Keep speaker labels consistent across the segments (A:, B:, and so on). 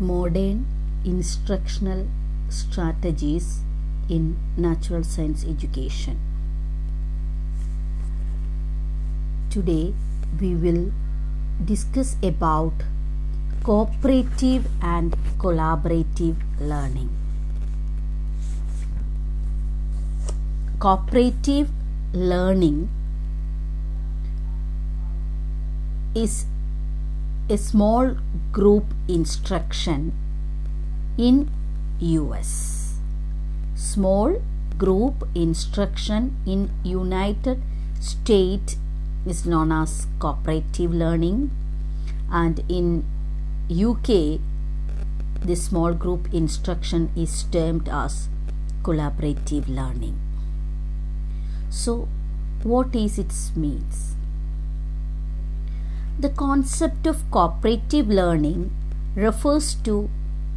A: modern instructional strategies in natural science education. Today we will discuss about cooperative and collaborative learning. Cooperative learning is a small group instruction in US. Small group instruction in United States is known as cooperative learning and in UK the small group instruction is termed as collaborative learning. So what is its means? The concept of cooperative learning refers to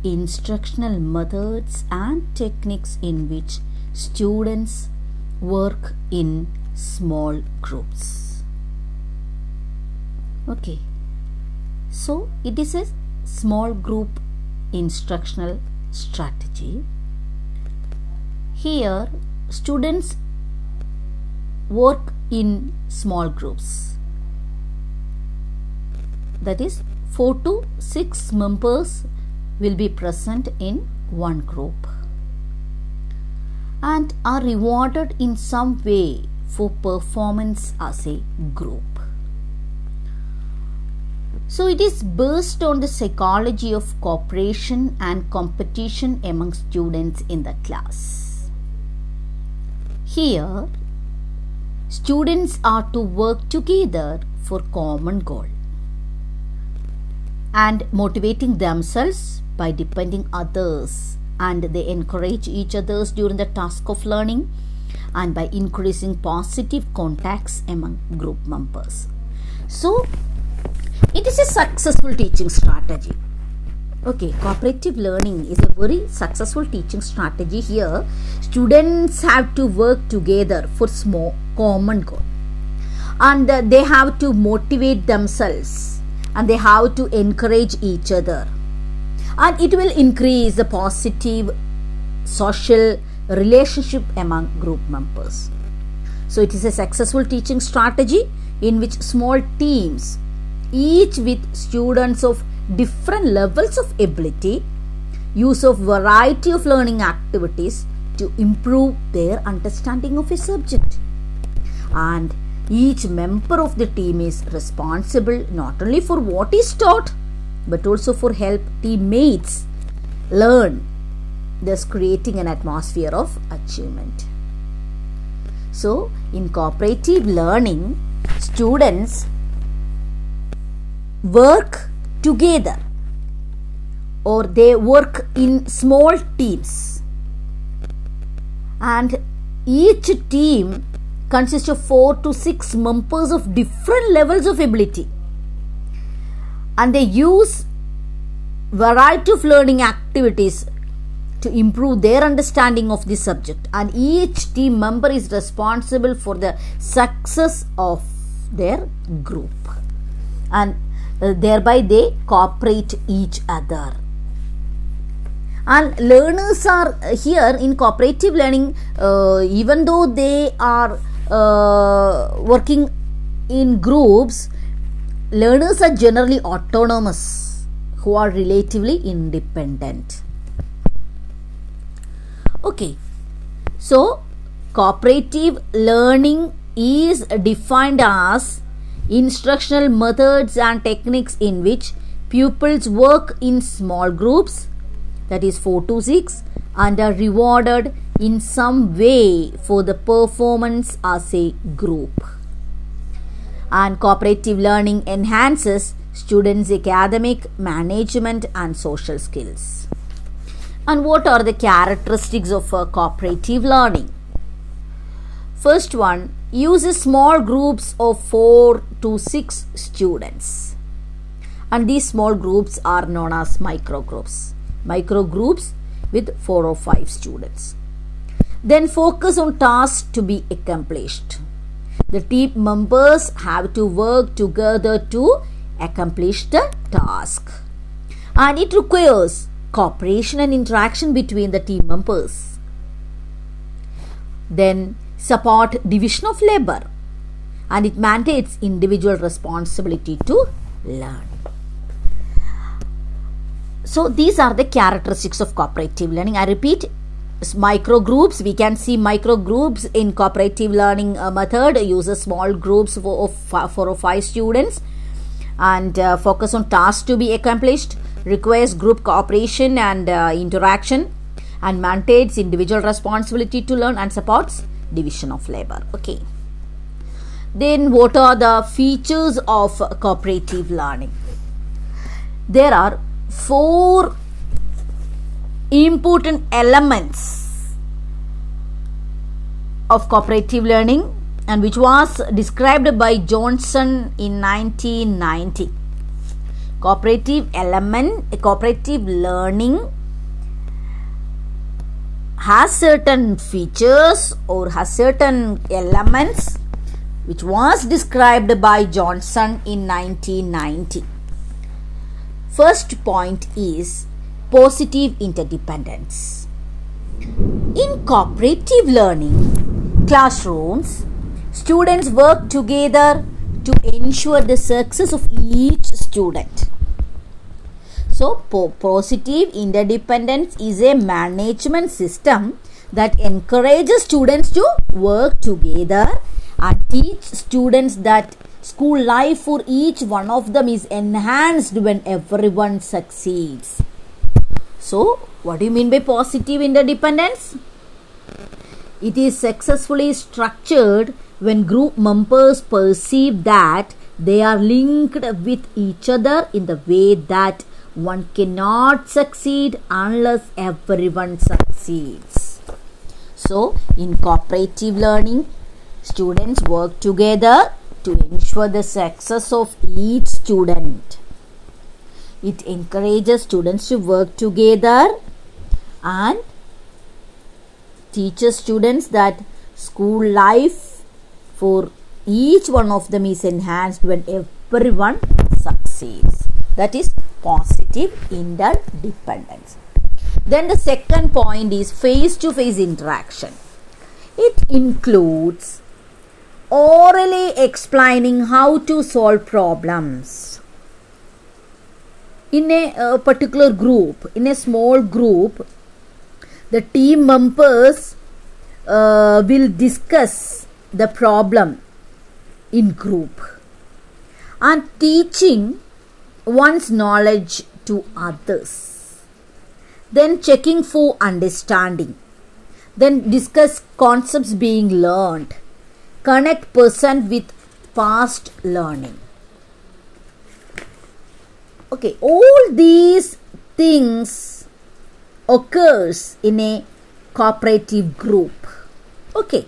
A: instructional methods and techniques in which students work in small groups. Okay, so it is a small group instructional strategy. Here, students work in small groups that is 4 to 6 members will be present in one group and are rewarded in some way for performance as a group. So it is based on the psychology of cooperation and competition among students in the class. Here, students are to work together for common goal and motivating themselves by depending others. And they encourage each others during the task of learning and by increasing positive contacts among group members. So it is a successful teaching strategy. Okay cooperative learning is a very successful teaching strategy here. Students have to work together for small common goal. And they have to motivate themselves and they have to encourage each other. And it will increase the positive social relationship among group members. So it is a successful teaching strategy in which small teams each with students of different levels of ability use of variety of learning activities to improve their understanding of a subject. And each member of the team is responsible not only for what is taught but also for help teammates learn, thus creating an atmosphere of achievement. So, in cooperative learning, students work together or they work in small teams and each team consists of 4 to 6 members of different levels of ability. And they use variety of learning activities to improve their understanding of the subject. And each team member is responsible for the success of their group. And uh, thereby they cooperate each other. And learners are here in cooperative learning uh, even though they are uh, working in groups learners are generally autonomous who are relatively independent. Okay so cooperative learning is defined as instructional methods and techniques in which pupils work in small groups that is 4 to 6 and are rewarded in some way for the performance as a group. And cooperative learning enhances students academic management and social skills. And what are the characteristics of uh, cooperative learning? First one uses small groups of 4 to 6 students. And these small groups are known as micro groups micro groups with 4 or 5 students then focus on tasks to be accomplished the team members have to work together to accomplish the task and it requires cooperation and interaction between the team members. Then support division of labor and it mandates individual responsibility to learn. So these are the characteristics of cooperative learning. I repeat, micro groups we can see micro groups in cooperative learning uh, method uses small groups of four or five students and uh, focus on tasks to be accomplished requires group cooperation and uh, interaction and maintains individual responsibility to learn and supports division of labor. Okay. Then what are the features of cooperative learning? There are four important elements of cooperative learning and which was described by Johnson in 1990. Cooperative element, cooperative learning has certain features or has certain elements which was described by Johnson in 1990. First point is positive interdependence. In cooperative learning classrooms, students work together to ensure the success of each student. So, positive interdependence is a management system that encourages students to work together and teach students that school life for each one of them is enhanced when everyone succeeds. So, what do you mean by positive interdependence? It is successfully structured when group members perceive that they are linked with each other in the way that one cannot succeed unless everyone succeeds. So, in cooperative learning, students work together to ensure the success of each student. It encourages students to work together and teaches students that school life for each one of them is enhanced when everyone succeeds. That is positive interdependence. Then the second point is face to face interaction. It includes orally explaining how to solve problems. In a, a particular group, in a small group, the team members uh, will discuss the problem in group and teaching one's knowledge to others. Then checking for understanding. Then discuss concepts being learned connect person with past learning. Okay all these things occurs in a cooperative group. Okay.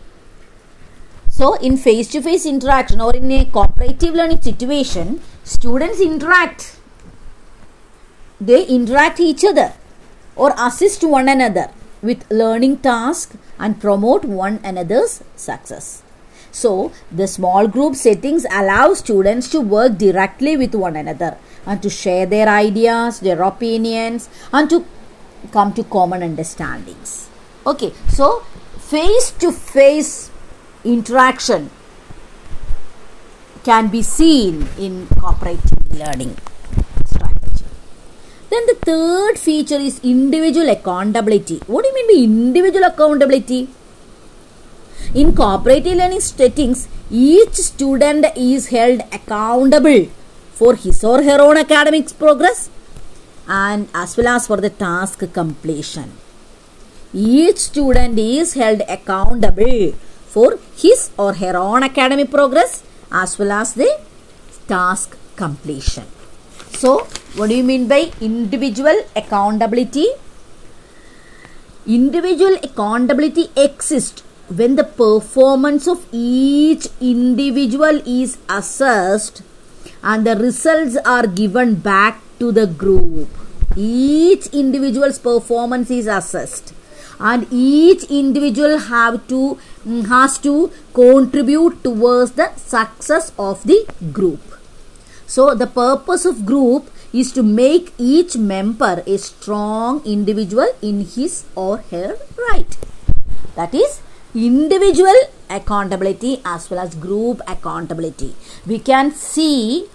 A: So in face to face interaction or in a cooperative learning situation students interact. They interact each other or assist one another with learning task and promote one another's success so, the small group settings allow students to work directly with one another and to share their ideas, their opinions, and to come to common understandings. Okay, so face to face interaction can be seen in cooperative learning strategy. Then the third feature is individual accountability. What do you mean by individual accountability? In cooperative learning settings, each student is held accountable for his or her own academic progress and as well as for the task completion. Each student is held accountable for his or her own academic progress as well as the task completion. So, what do you mean by individual accountability? Individual accountability exists when the performance of each individual is assessed and the results are given back to the group each individual's performance is assessed and each individual have to mm, has to contribute towards the success of the group so the purpose of group is to make each member a strong individual in his or her right. That is individual accountability as well as group accountability. We can see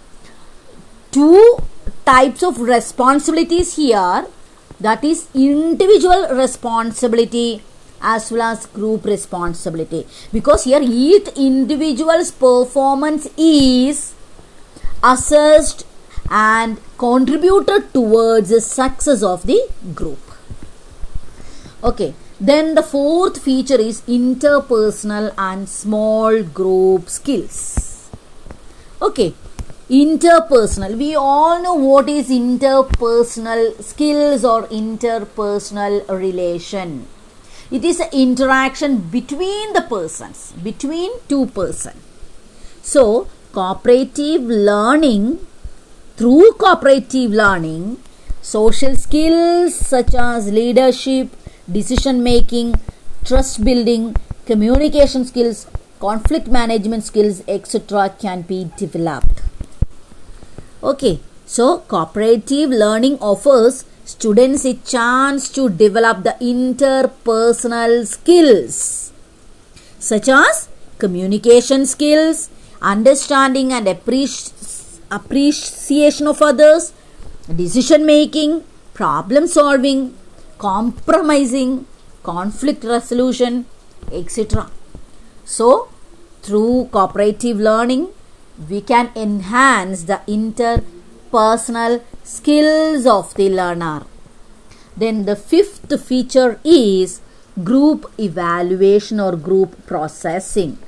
A: two types of responsibilities here. That is individual responsibility as well as group responsibility. Because here each individual's performance is assessed and contributed towards the success of the group. Okay then the fourth feature is interpersonal and small group skills. Okay interpersonal. We all know what is interpersonal skills or interpersonal relation. It is an interaction between the persons between two person. So cooperative learning through cooperative learning social skills such as leadership decision making trust building communication skills conflict management skills etc can be developed. Okay so cooperative learning offers students a chance to develop the interpersonal skills such as communication skills understanding and appreciation of others decision making problem solving compromising conflict resolution etc so through cooperative learning we can enhance the interpersonal skills of the learner. Then the fifth feature is group evaluation or group processing.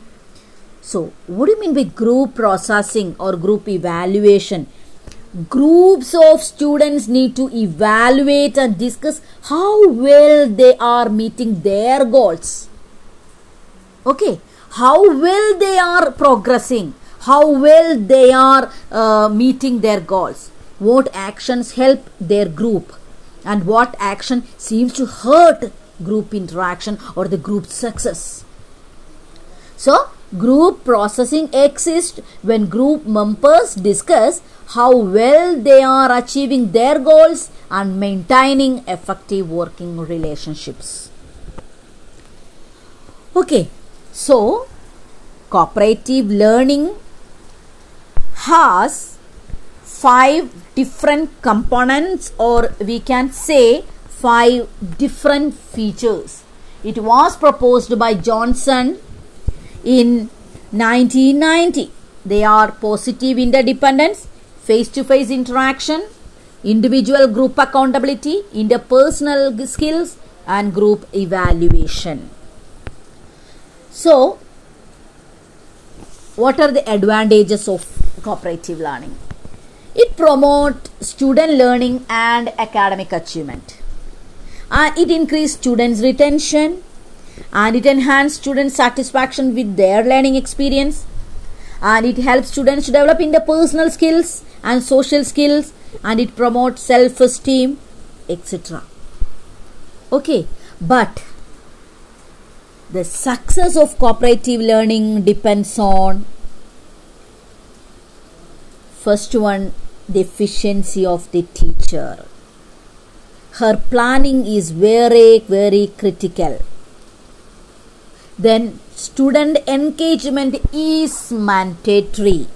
A: So, what do you mean by group processing or group evaluation? Groups of students need to evaluate and discuss how well they are meeting their goals. Okay, how well they are progressing how well they are uh, meeting their goals, what actions help their group, and what action seems to hurt group interaction or the group success. So, group processing exists when group members discuss how well they are achieving their goals and maintaining effective working relationships. Okay, so cooperative learning has five different components or we can say five different features. It was proposed by Johnson in 1990. They are positive interdependence, face to face interaction, individual group accountability, interpersonal skills, and group evaluation. So, what are the advantages of cooperative learning. It promotes student learning and academic achievement. And it increases students' retention and it enhances students' satisfaction with their learning experience and it helps students to develop interpersonal skills and social skills and it promotes self-esteem etc okay but the success of cooperative learning depends on First one, the efficiency of the teacher. Her planning is very, very critical. Then, student engagement is mandatory.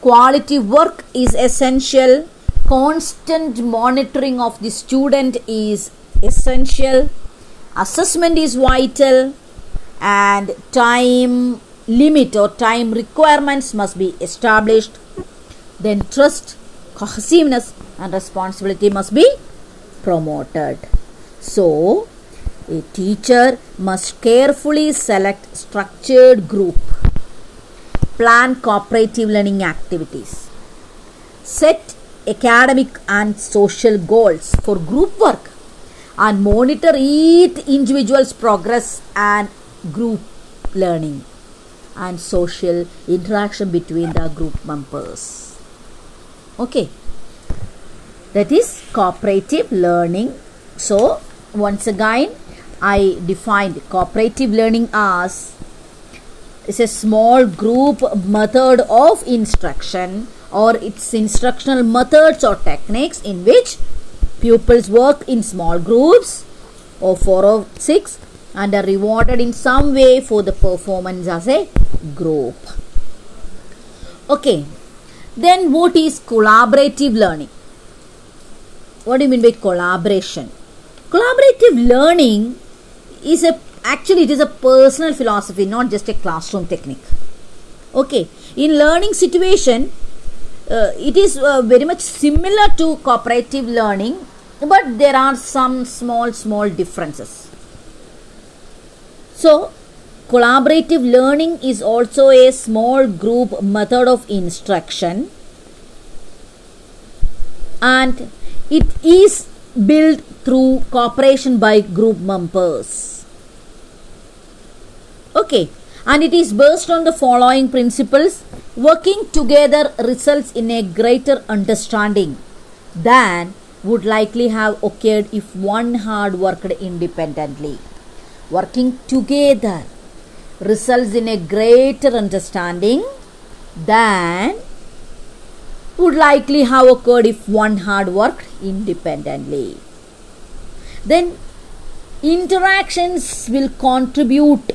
A: Quality work is essential. Constant monitoring of the student is essential. Assessment is vital. And time limit or time requirements must be established. Then trust, cohesiveness and responsibility must be promoted. So, a teacher must carefully select structured group, plan cooperative learning activities, set academic and social goals for group work and monitor each individual's progress and group learning and social interaction between the group members. Okay, that is cooperative learning. So, once again, I defined cooperative learning as is a small group method of instruction or its instructional methods or techniques in which pupils work in small groups of 4 or 6 and are rewarded in some way for the performance as a group. Okay, then what is collaborative learning? What do you mean by collaboration? Collaborative learning is a actually it is a personal philosophy, not just a classroom technique. Okay, in learning situation, uh, it is uh, very much similar to cooperative learning, but there are some small small differences. So, collaborative learning is also a small group method of instruction and it is built through cooperation by group members. Okay, and it is based on the following principles working together results in a greater understanding than would likely have occurred if one had worked independently. Working together results in a greater understanding than would likely have occurred if one had worked independently. Then interactions will contribute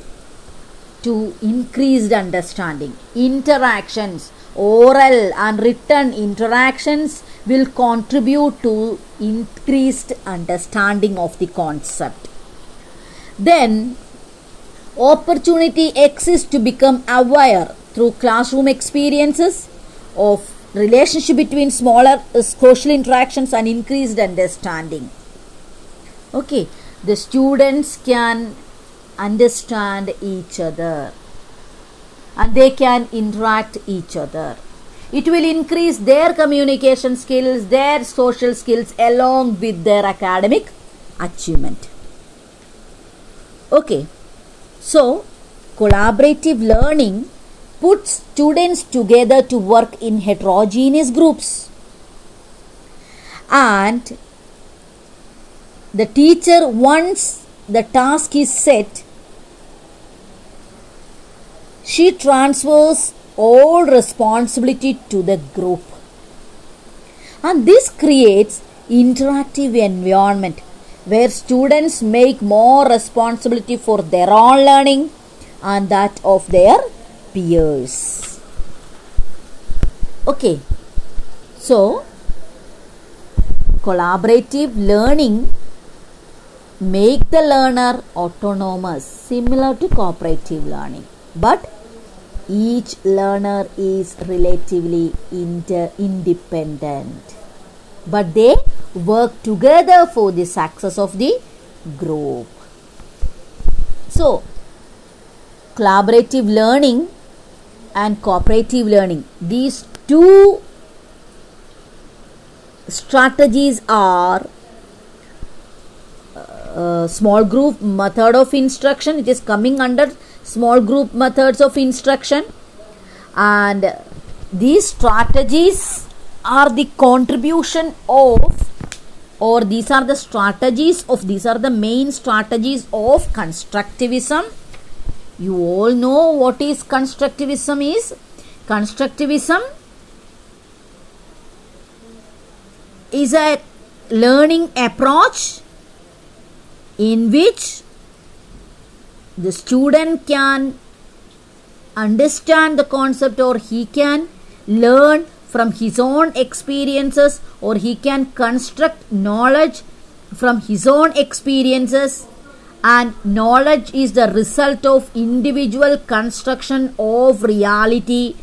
A: to increased understanding. Interactions, oral and written interactions will contribute to increased understanding of the concept. Then opportunity exists to become aware through classroom experiences of relationship between smaller uh, social interactions and increased understanding. Okay the students can understand each other and they can interact each other. It will increase their communication skills their social skills along with their academic achievement. Okay so collaborative learning puts students together to work in heterogeneous groups. And the teacher once the task is set she transfers all responsibility to the group. And this creates interactive environment where students make more responsibility for their own learning and that of their peers okay. So collaborative learning make the learner autonomous similar to cooperative learning. But each learner is relatively inter- independent. But they work together for the success of the group. So collaborative learning and cooperative learning. These two strategies are uh, small group method of instruction it is coming under small group methods of instruction. And these strategies are the contribution of or these are the strategies of these are the main strategies of constructivism you all know what is constructivism is? Constructivism is a learning approach in which the student can understand the concept or he can learn from his own experiences or he can construct knowledge from his own experiences and knowledge is the result of individual construction of reality.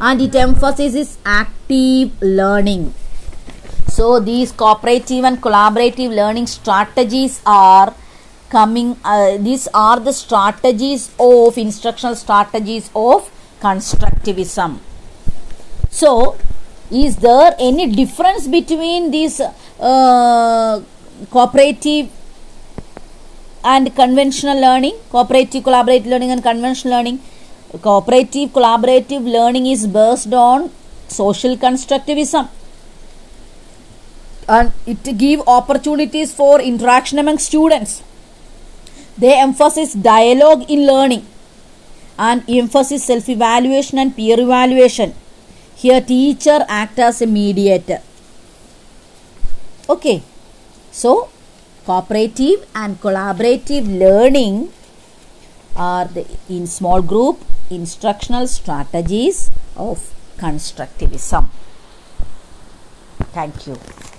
A: And it emphasizes active learning. So these cooperative and collaborative learning strategies are coming uh, these are the strategies of instructional strategies of constructivism. So is there any difference between these uh, cooperative and conventional learning cooperative collaborative learning and conventional learning. Cooperative collaborative learning is based on social constructivism. And it give opportunities for interaction among students. They emphasize dialogue in learning and emphasis self evaluation and peer evaluation. Here teacher act as a mediator. Okay. So cooperative and collaborative learning are the in small group instructional strategies of constructivism. Thank you